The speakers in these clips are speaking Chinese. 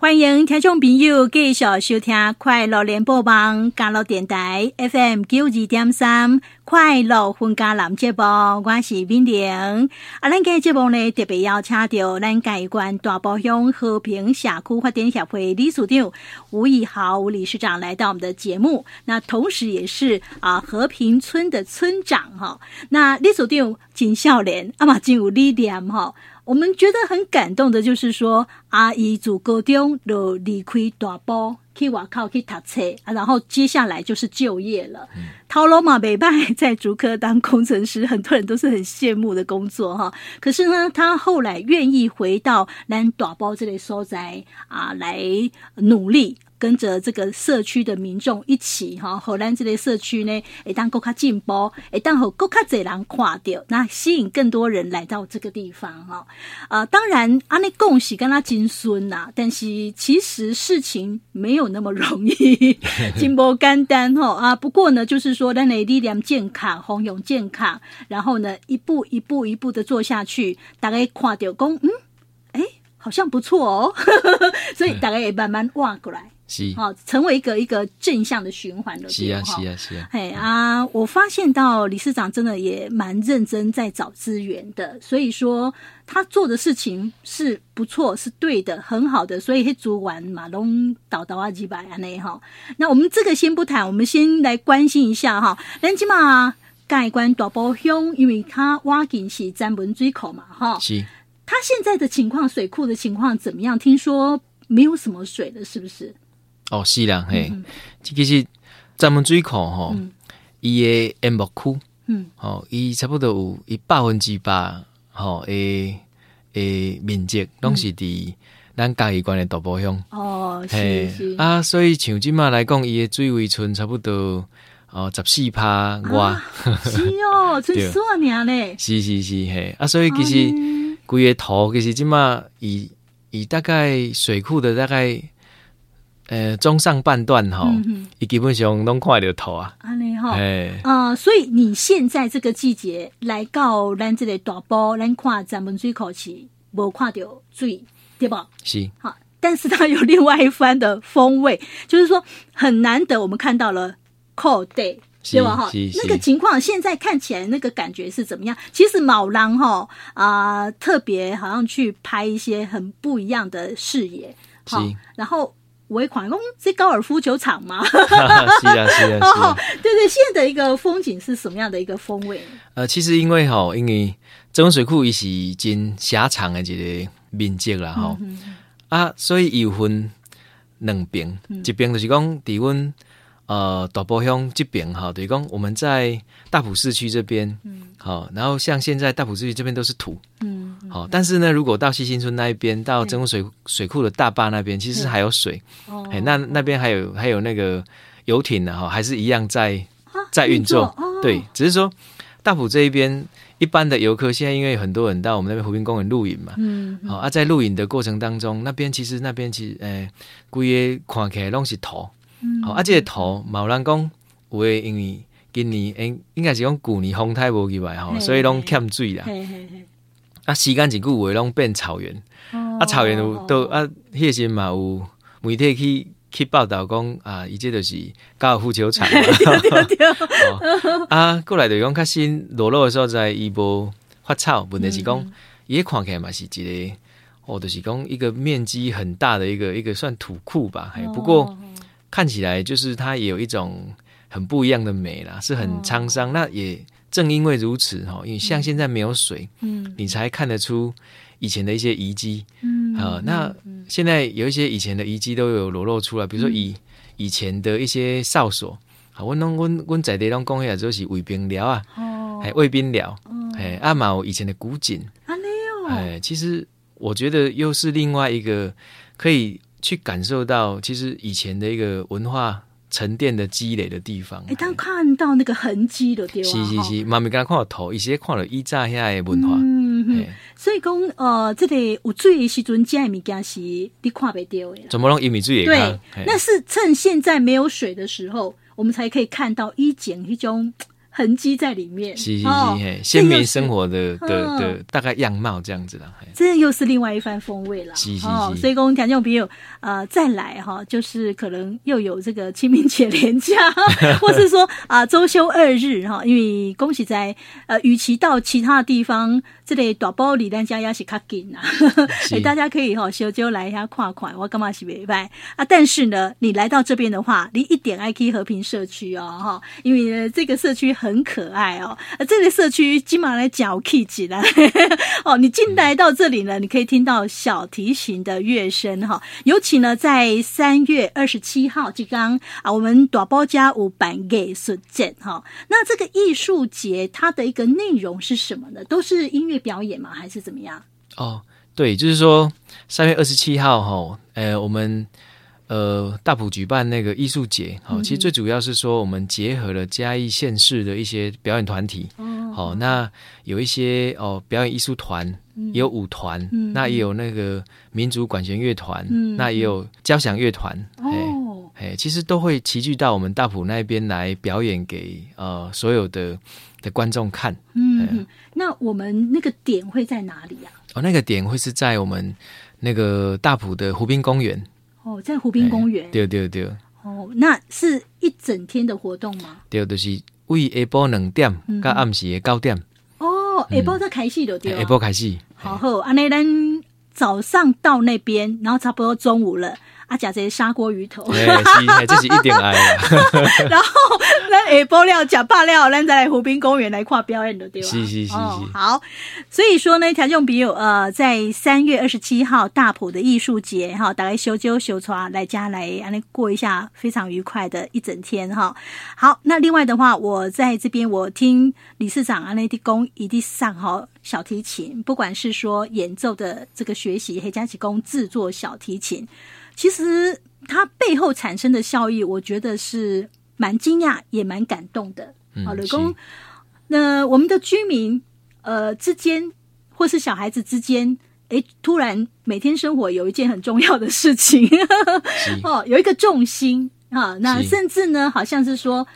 欢迎听众朋友继续收听快乐联播网加乐电台 FM 九二点三快乐婚家男节目，我是敏玲。啊，咱个节目呢特别邀请到咱盖关大埔乡和平社区发展协会理事长吴以豪吴理事长来到我们的节目，那同时也是啊和平村的村长哈。那理事长真少年，啊嘛真有理念哈。我们觉得很感动的，就是说阿姨祖高中就离开大埔去外靠去读册啊，然后接下来就是就业了。头路嘛未歹，在竹科当工程师，很多人都是很羡慕的工作哈。可是呢，他后来愿意回到咱大包这里所在啊，来努力。跟着这个社区的民众一起哈，荷兰这类社区呢，会当更加进步，会当和更加侪人看到，那吸引更多人来到这个地方哈。呃，当然，阿内恭喜跟他金孙呐，但是其实事情没有那么容易，金波简单哈啊。不过呢，就是说，咱的力量健康，弘扬健康，然后呢，一步一步一步的做下去，大概看到讲，嗯，哎，好像不错哦，所以大概也慢慢挖过来。是，好，成为一个一个正向的循环的。是啊，是啊，是啊。哎啊，我发现到理事长真的也蛮认真在找资源的，所以说他做的事情是不错，是对的，很好的。所以去做完马龙导导啊几百啊那哈。那我们这个先不谈，我们先来关心一下哈。咱起码盖关大埔乡，因为他挖井是詹文水库嘛哈。是。他现在的情况，水库的情况怎么样？听说没有什么水了，是不是？哦，是啦，嘿，这其实咱们水库吼，伊个淹没区，嗯，吼，伊差不多有一百分之八，吼，诶诶，面积拢是伫咱嘉义县的大埔乡，哦，是是。啊，所以像即马来讲，伊个水位存差不多哦十四趴外，是哦，存四年咧，是是是，嘿，啊，所以其实规个图其实即马以以大概水库的大概。呃，中上半段哈，伊、嗯、基本上拢看到头啊。安尼哈，哎，啊、呃，所以你现在这个季节来到咱这个大埔，咱看咱们水库是无看到水，对吧？是。好，但是它有另外一番的风味，就是说很难得我们看到了 cold day，对吧？哈，那个情况现在看起来那个感觉是怎么样？其实某人哈啊、呃，特别好像去拍一些很不一样的视野，好，然后。尾款公是高尔夫球场吗？是啊，是啊，是啊。对对，现在的一个风景是什么样的一个风味？呃，其实因为吼，因为这种水库伊是真狭长的一个面积啦，吼、嗯、啊，所以有分两边，嗯、一边就是讲底温。呃，大埔乡这边哈，等于讲我们在大埔市区这边，嗯，好，然后像现在大埔市区这边都是土，嗯，好，但是呢，如果到西新村那一边，到真空水水库的大坝那边，其实还有水，哦，那那边还有还有那个游艇呢，哈，还是一样在在运作，对，只是说大埔这一边一般的游客，现在因为很多人到我们那边湖滨公园露营嘛，嗯，好啊，在露营的过程当中，那边其实那边其实，诶，规个看起来拢是土。嗯，好，啊，这个土，某人讲，有诶，因为今年应应该是讲旧年风太无去来吼，所以拢欠水啦。嘿嘿嘿啊，时间一久，有诶拢变草原。哦、啊，草原有都啊，迄时嘛有媒体去去报道讲啊，伊这就是高尔夫球场。啊，过来就讲较新裸露诶所在，伊无发草，问题是讲伊、嗯、看起来嘛是一个，哦，就是讲一个面积很大的一个一个算土库吧。哦、不过。看起来就是它也有一种很不一样的美啦，是很沧桑。哦、那也正因为如此哈，因为像现在没有水，嗯，你才看得出以前的一些遗迹，嗯，啊，那现在有一些以前的遗迹都有裸露出来，比如说以以前的一些哨所，好，我拢我我在地拢讲起来就是卫兵寮啊，哦，还卫兵寮，哎，阿毛以前的古井，啊，没有，哎，其实我觉得又是另外一个可以。去感受到，其实以前的一个文化沉淀的积累的地方。哎、欸，当看到那个痕迹的地方，是是是，妈咪刚刚看到头，一些看了以前遐的文化。嗯嗯，所以讲，呃，这里、个、有水的时阵，这物件是你看不到的。怎么弄？一米水也看？对，那是趁现在没有水的时候，我们才可以看到以前一种。痕迹在里面，是是是，鲜民生活的的的大概样貌这样子啦，这又是另外一番风味了。是是是，所以讲听众朋友呃再来哈，就是可能又有这个清明节连假，或是说啊周休二日哈，因为恭喜在呃，与其到其他的地方，这里大埔离咱家也是较近啊，哎，大家可以哈小周来一下跨款，我干嘛是袂歹啊？但是呢，你来到这边的话，你一点爱 K 和平社区哦哈，因为呢这个社区很。很可爱哦，呃，这个社区今晚来讲 K 起来 哦。你进来到这里呢，你可以听到小提琴的乐声哈。尤其呢，在三月二十七号，这刚啊，我们大包家有办艺术节哈。那这个艺术节它的一个内容是什么呢？都是音乐表演吗？还是怎么样？哦，对，就是说三月二十七号哈，呃，我们。呃，大埔举办那个艺术节，好，其实最主要是说我们结合了嘉义县市的一些表演团体，好，那有一些哦表演艺术团，也有舞团，那也有那个民族管弦乐团，那也有交响乐团，哦，哎，其实都会齐聚到我们大埔那边来表演给呃所有的的观众看。嗯，那我们那个点会在哪里呀？哦，那个点会是在我们那个大埔的湖滨公园。哦，在湖滨公园，对对对。哦，那是一整天的活动吗？对，就是为下晡两点到暗时的九点。哦，下晡才开始就对。下晡开始。好好，安尼咱早上到那边，然后差不多中午了。啊，加这些砂锅鱼头，哎，是，这是一点爱。然后，那下晡了，吃饱了，咱再来湖滨公园来跨表演的，对吧？是是是是。好，所以说呢，条件比友，呃，在三月二十七号大埔的艺术节，哈，大概修揪修抓来家来，安尼过一下非常愉快的一整天，哈。好，那另外的话，我在这边，我听理事长安内的工一定上哈小提琴，不管是说演奏的这个学习，黑加起工制作小提琴。其实它背后产生的效益，我觉得是蛮惊讶，也蛮感动的。好、嗯，雷公，那我们的居民呃之间，或是小孩子之间，诶，突然每天生活有一件很重要的事情，哦，有一个重心啊。那甚至呢，好像是说，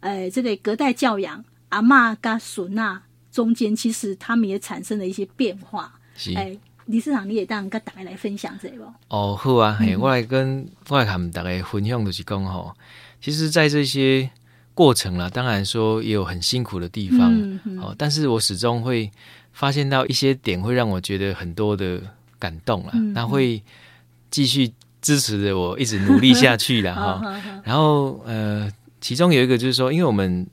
呃，这个隔代教养，阿嬷跟孙呐中间，其实他们也产生了一些变化。哎。理事长，你也当跟大家来分享这个。哦，好啊，我来跟我来跟大家分享的是讲吼，其实，在这些过程啦，当然说也有很辛苦的地方，嗯嗯、哦，但是我始终会发现到一些点，会让我觉得很多的感动啦，那、嗯、会继续支持着我一直努力下去的哈。然后呃，其中有一个就是说，因为我们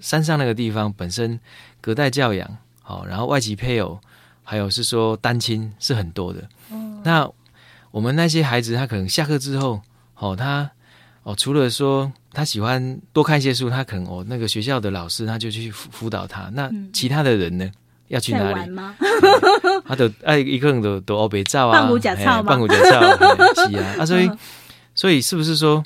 山上那个地方本身隔代教养，好、哦，然后外籍配偶。还有是说单亲是很多的，哦、那我们那些孩子，他可能下课之后，哦，他哦，除了说他喜欢多看一些书，他可能哦，那个学校的老师他就去辅导他。那其他的人呢，嗯、要去哪里？他都哎，一个人都都欧北照啊，半骨假草半骨假照，是啊，啊，所以、嗯、所以是不是说？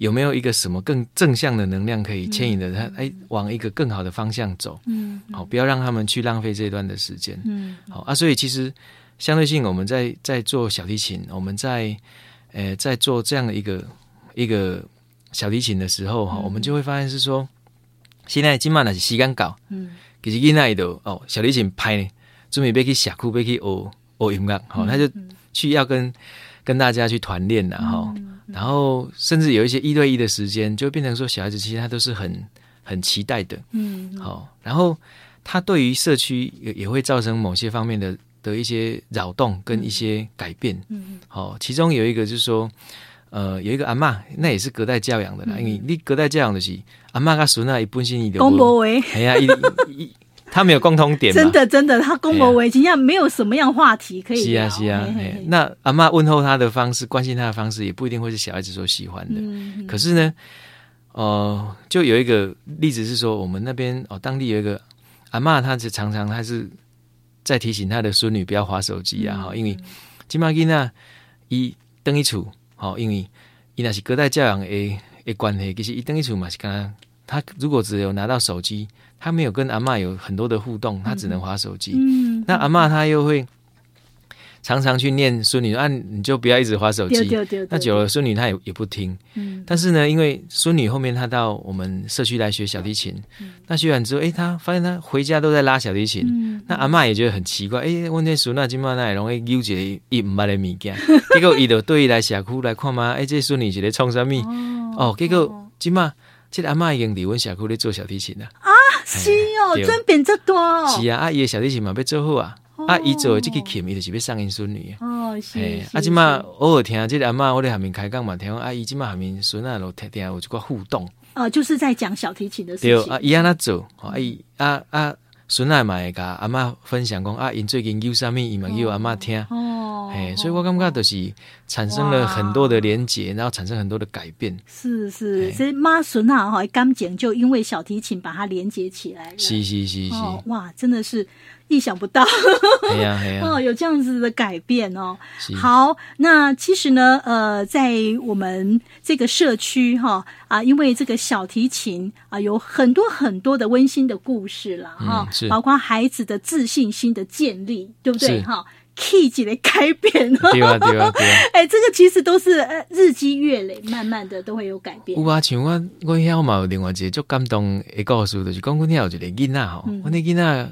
有没有一个什么更正向的能量可以牵引着他，哎，往一个更好的方向走？嗯，好，不要让他们去浪费这一段的时间。嗯，好啊，所以其实相对性，我们在在做小提琴，我们在呃在做这样的一个一个小提琴的时候，哈、嗯，我们就会发现是说，现在今晚那是时间搞，嗯，其实现在都哦，小提琴拍呢，准备要去下库，要去学学音乐，好，他就去要跟跟大家去团练了，哈。然后，甚至有一些一对一的时间，就变成说，小孩子其实他都是很很期待的，嗯，好。然后，他对于社区也也会造成某些方面的的一些扰动跟一些改变，嗯，好。其中有一个就是说，呃，有一个阿嬷，那也是隔代教养的啦，因为你隔代教养的是阿嬷跟孙那一本身你的公婆为，哎呀，一一。他没有共同点，真的真的，他公婆为亲，要没有什么样话题可以聊。是啊是啊，嘿嘿嘿，那阿嬷问候他的方式，关心他的方式，也不一定会是小孩子所喜欢的。可是呢，哦、呃，就有一个例子是说，我们那边哦，当地有一个阿嬷，她是常常她是在提醒她的孙女不要滑手机啊，哈、嗯，因为金马吉娜一登一处，好，因为伊那是隔代教养的的关系，其实一登一处嘛是跟他，他如果只有拿到手机。他没有跟阿妈有很多的互动，他只能划手机。嗯，那阿妈她又会常常去念孙女，啊，你就不要一直划手机。那久了，孙女她也也不听。嗯。但是呢，因为孙女后面她到我们社区来学小提琴，嗯、那学完之后，哎，她发现她回家都在拉小提琴。嗯、那阿妈也觉得很奇怪，哎，问题孙那今嘛那也容易纠结伊唔捌的物件，结果伊就对伊来社区来看嘛，哎，这孙女是咧创啥物？哦，结果今嘛，这个阿妈已经离阮社区咧做小提琴了。啊，是哦，转变这多哦。是啊，阿姨的小提琴嘛要做好啊。啊，伊做的这个琴，伊就是要送因孙女哦，是。啊，即马偶尔听，即个阿嬷我伫下面开讲嘛，听讲阿姨即马下面孙仔，都听听有一个互动。哦，就是在讲小提琴的事情。对，啊，伊安那做，阿姨啊啊，孙仔嘛会甲阿嬷分享讲，啊，因最近有啥物，伊嘛有阿嬷听。哦。嘿，所以我感觉就是产生了很多的连结，然后产生很多的改变。是是，所以妈孙啊，哈，感情就因为小提琴把它连接起来了。是是是是。哇，真的是。意想不到，哦，有这样子的改变哦。好，那其实呢，呃，在我们这个社区哈啊，因为这个小提琴啊，有很多很多的温馨的故事了哈，包括孩子的自信心的建立，对不对哈？key 级的改变，对啊对啊对啊！哎，这个其实都是日积月累，慢慢的都会有改变。有啊，像我我遐嘛有另外一个足感动的故事，就是讲我遐有一个囡仔吼，我那囡仔。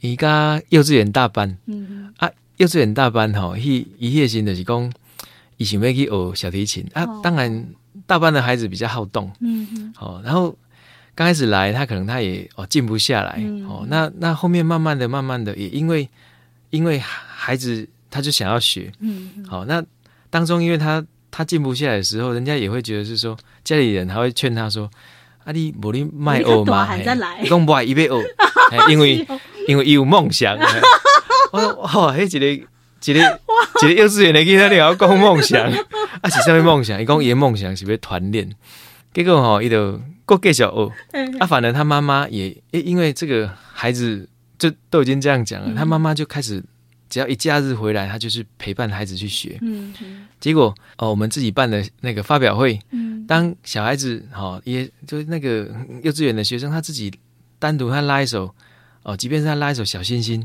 伊家幼稚园大班，嗯、哼啊，幼稚园大班吼，伊伊迄个时就是讲，伊想要去学小提琴啊。当然，大班的孩子比较好动，嗯嗯，哦，然后刚开始来，他可能他也哦静不下来，嗯、哦，那那后面慢慢的、慢慢的，也因为因为孩子他就想要学，嗯，好、哦，那当中因为他他静不下来的时候，人家也会觉得是说，家里人还会劝他说，啊，你无你卖学嘛，你讲不爱伊要学，因为。因为伊有梦想，我说哇，迄一个一个一个幼稚园的囡仔，你要讲梦想，啊是啥物梦想？伊讲伊的梦想是要团练，结果吼，伊就过继续哦，啊，反正他妈妈也因为这个孩子就都已经这样讲了，他妈妈就开始只要一假日回来，他就是陪伴孩子去学，嗯，结果哦，我们自己办的那个发表会，当小孩子哈，也就那个幼稚园的学生，他自己单独他拉一首。哦，即便是他拉一首小星星，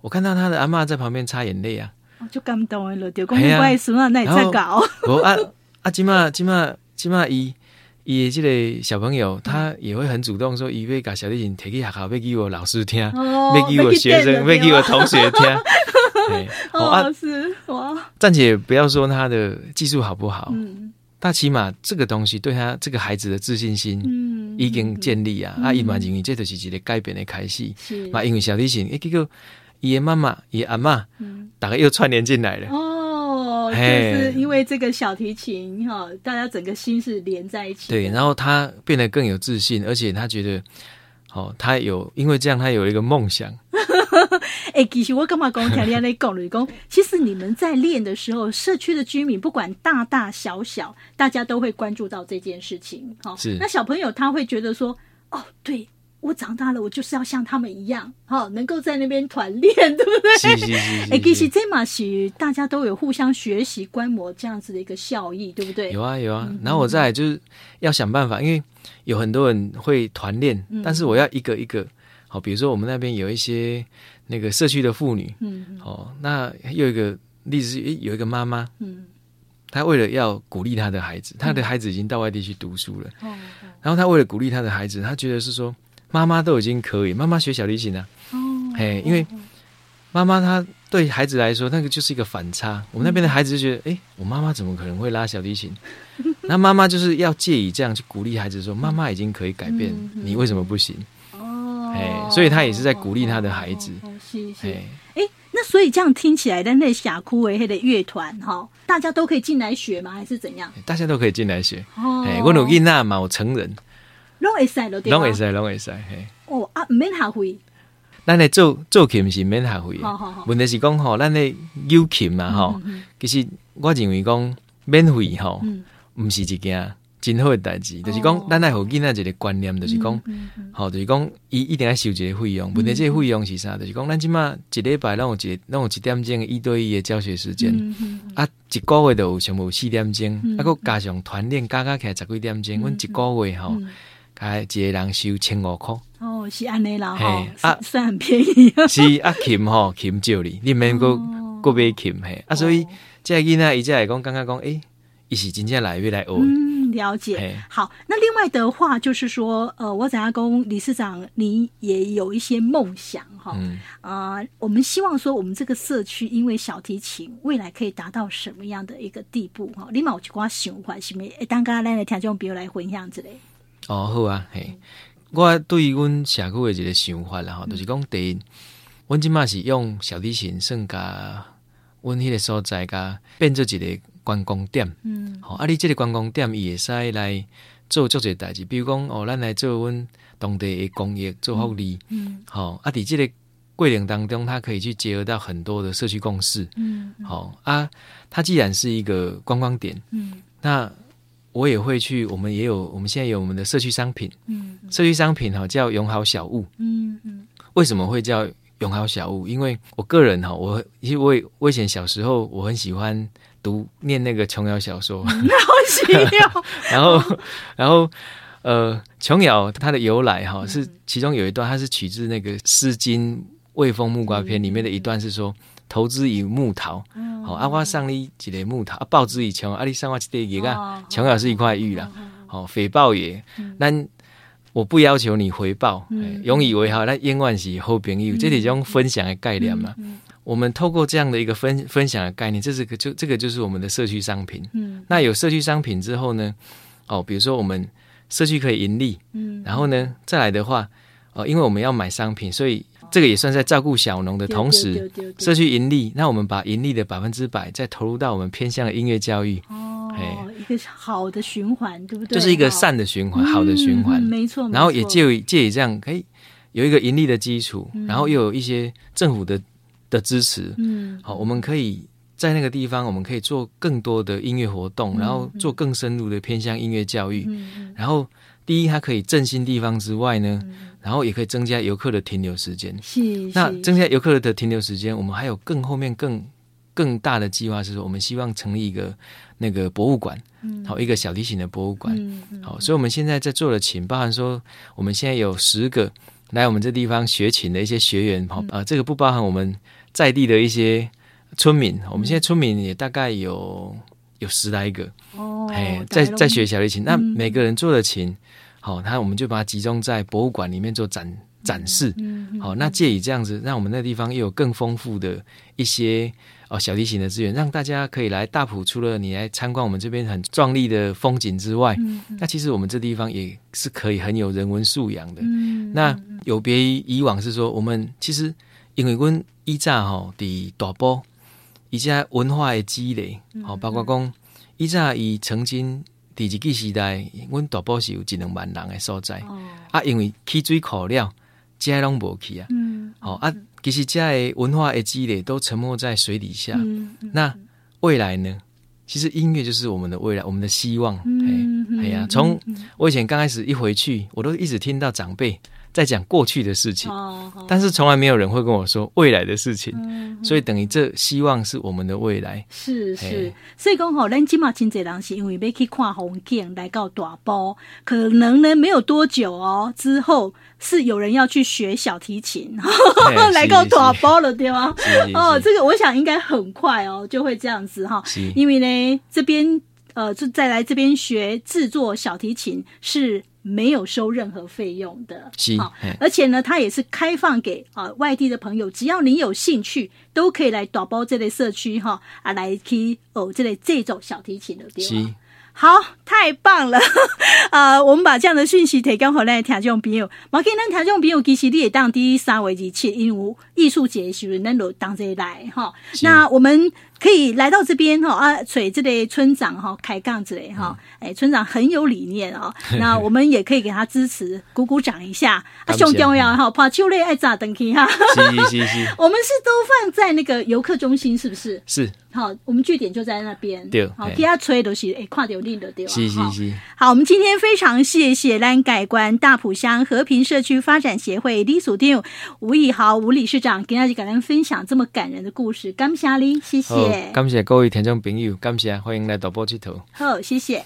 我看到他的阿嬷在旁边擦眼泪啊，就感动了，就讲不好意思嘛，那你在搞。我啊啊，今嘛今嘛今嘛伊伊这个小朋友，他也会很主动说，伊要把小提琴提去学校，要给我老师听，哦、要给我学生，要给我同学听。哦，啊、是哇，暂且不要说他的技术好不好，嗯，但起码这个东西对他这个孩子的自信心，嗯。已经建立啊！啊，伊嘛认为这就是一个改变的开始。嘛，因为小提琴，诶，结果伊的妈妈、伊阿嬷，大概又串联进来了。哦，就是因为这个小提琴哈，大家整个心是连在一起。对，然后他变得更有自信，而且他觉得，哦，他有因为这样，他有一个梦想。哎、欸，其实我干嘛讲听你那讲？其实你们在练的时候，社区的居民不管大大小小，大家都会关注到这件事情。哈，是。那小朋友他会觉得说，哦，对我长大了，我就是要像他们一样，哈，能够在那边团练，对不对？是是 是。哎、欸，其实这嘛是大家都有互相学习、观摩这样子的一个效益，对不对？有啊有啊。然后我再来就是要想办法，因为有很多人会团练，嗯、但是我要一个一个。好，比如说我们那边有一些那个社区的妇女，嗯，哦，那又有一个例子是，有一个妈妈，嗯，她为了要鼓励她的孩子，她的孩子已经到外地去读书了，嗯，然后她为了鼓励她的孩子，她觉得是说，妈妈都已经可以，妈妈学小提琴啊，哦，嘿，因为妈妈她对孩子来说，那个就是一个反差，我们那边的孩子就觉得，哎，我妈妈怎么可能会拉小提琴？那妈妈就是要借以这样去鼓励孩子，说，妈妈已经可以改变，你为什么不行？哦哎，所以他也是在鼓励他的孩子。是是。哎，那所以这样听起来，的那峡谷为，黑的乐团哈，大家都可以进来学吗？还是怎样？大家都可以进来学。哦。哎，我努力那嘛，我成人。拢会使咯，对吧？拢会使，拢会使。嘿。哦啊，免学费。咱咧做做琴是免学费。问题是讲吼，咱咧有琴嘛吼，其实我认为讲免费吼，唔是一件。真好诶代志，就是讲，咱爱互囡仔一个观念，就是讲，好，就是讲，伊一定要收一个费用。问题即个费用是啥？就是讲，咱即满一礼拜拢有一拢有一点钟一对一诶教学时间，啊，一个月都有全部四点钟，啊，搁加上团练加加起来十几点钟，阮一个月吼，加一个人收千五块。哦，是安尼啦，吼，啊，算很便宜。是啊，琴吼琴借你，你免搁过买琴嘿，啊，所以这个囡仔伊才来讲，刚刚讲，诶，伊是真正来越来学。嗯，了解。好，那另外的话就是说，呃，我想要跟理事长，你也有一些梦想哈。嗯。呃，我们希望说，我们这个社区因为小提琴未来可以达到什么样的一个地步哈？你有去过想法是没？诶，当刚刚来的听众朋友来分享之类。哦，好啊，嘿，我对于阮社区的一个想法啦，吼，就是讲第一，阮即马是用小提琴算甲阮迄个所在，甲变做一个观光点，嗯，吼，啊，你即个观光点，伊会使来做足侪代志，比如讲，哦，咱来做阮当地的公益，做福利，嗯，好，啊，伫即个过程当中，它可以去结合到很多的社区共识，嗯，好，啊，它既然是一个观光点，嗯，那。我也会去，我们也有，我们现在有我们的社区商品，嗯，社区商品哈叫永好小物，嗯嗯，为什么会叫永好小物？因为我个人哈，我因为我我以前小时候我很喜欢读念那个琼瑶小说，好喜 欢，然后然后呃，琼瑶它的由来哈是其中有一段，它是取自那个《诗经·卫风木瓜篇》里面的一段，是说。投资以木桃，哦，啊，我送你一个木头，啊，报之以穷，啊，你送我一块玉啊，穷也是一块玉啦，好、哦，回报也，但、嗯、我不要求你回报，嗯、永以为好，那永远是好朋友，嗯、这是一种分享的概念嘛。我们透过这样的一个分分享的概念，这是个就这个就是我们的社区商品。嗯，那有社区商品之后呢，哦，比如说我们社区可以盈利，嗯，然后呢，再来的话，哦，因为我们要买商品，所以。这个也算在照顾小农的同时，社区盈利。那我们把盈利的百分之百再投入到我们偏向的音乐教育。哦，一个好的循环，对不对？就是一个善的循环，好的循环，没错。然后也借以借以这样，可以有一个盈利的基础，然后又有一些政府的的支持。嗯，好，我们可以在那个地方，我们可以做更多的音乐活动，然后做更深入的偏向音乐教育。然后第一，它可以振兴地方之外呢。然后也可以增加游客的停留时间。是，那增加游客的停留时间，我们还有更后面更更大的计划，是说我们希望成立一个那个博物馆，好、嗯、一个小提琴的博物馆。好，所以我们现在在做的琴，包含说我们现在有十个来我们这地方学琴的一些学员，好、嗯、啊，这个不包含我们在地的一些村民。嗯、我们现在村民也大概有有十来个哦，哎，在在学小提琴，嗯、那每个人做的琴。好，那我们就把它集中在博物馆里面做展展示。好，那借以这样子，让我们那地方又有更丰富的一些哦小提琴的资源，让大家可以来大埔。除了你来参观我们这边很壮丽的风景之外，那其实我们这地方也是可以很有人文素养的。嗯、那有别于以往是说，我们其实因为阮以前吼的大波，以前文化的积累，好，包括讲以前伊曾经。伫一个时代，阮大埔是有一两万人诶所在，哦、啊，因为起水库了，遮拢无去啊。嗯，好、嗯、啊，其实遮诶文化诶积累都沉没在水底下。嗯嗯、那未来呢？其实音乐就是我们的未来，我们的希望。嗯，哎呀，从我以前刚开始一回去，我都一直听到长辈。在讲过去的事情，但是从来没有人会跟我说未来的事情，所以等于这希望是我们的未来。是是，所以讲吼，咱今嘛真济人是因为要去看风景，来到大埔，可能呢没有多久哦，之后是有人要去学小提琴，来到大埔了，对吗？哦，这个我想应该很快哦，就会这样子哈，因为呢这边呃，就再来这边学制作小提琴是。没有收任何费用的，是，好，而且呢，它也是开放给啊外地的朋友，只要你有兴趣，都可以来打包这类社区哈啊来去哦这类这种小提琴的地方。好，太棒了！啊、呃，我们把这样的讯息提供给咱听众朋友。马给咱听众朋友，其实你也当第三位二七，因为艺术节是能够当这来哈。是那我们可以来到这边哈啊，随这类村长哈开杠之类哈。哎，村长很有理念哦。那我们也可以给他支持，鼓鼓掌一下。啊，兄弟呀哈，怕秋类爱咋登去哈。是是是。我们是都放在那个游客中心，是不是？是。好，我们据点就在那边。对，好，其他吹都是哎，跨掉另的对吧？是是是。好，我们今天非常谢谢兰改观大埔乡和平社区发展协会理事长吴以豪吴理事长，跟大家跟咱分享这么感人的故事，感谢你，谢谢。感谢各位听众朋友，感谢欢迎来到大埔佚佗。好，谢谢。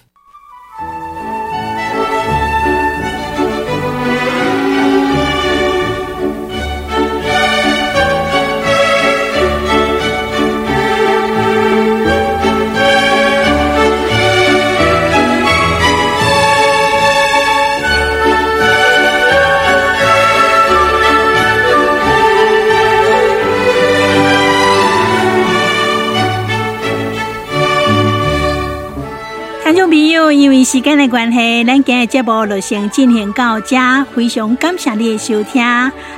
观众朋友，因为时间的关系，咱今日节目就先进行到这，非常感谢你的收听。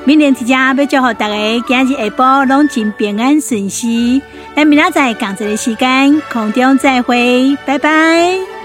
明年之家要祝福大家今日下晡拢真平安顺遂。咱明仔载同一个时间空中再会，拜拜。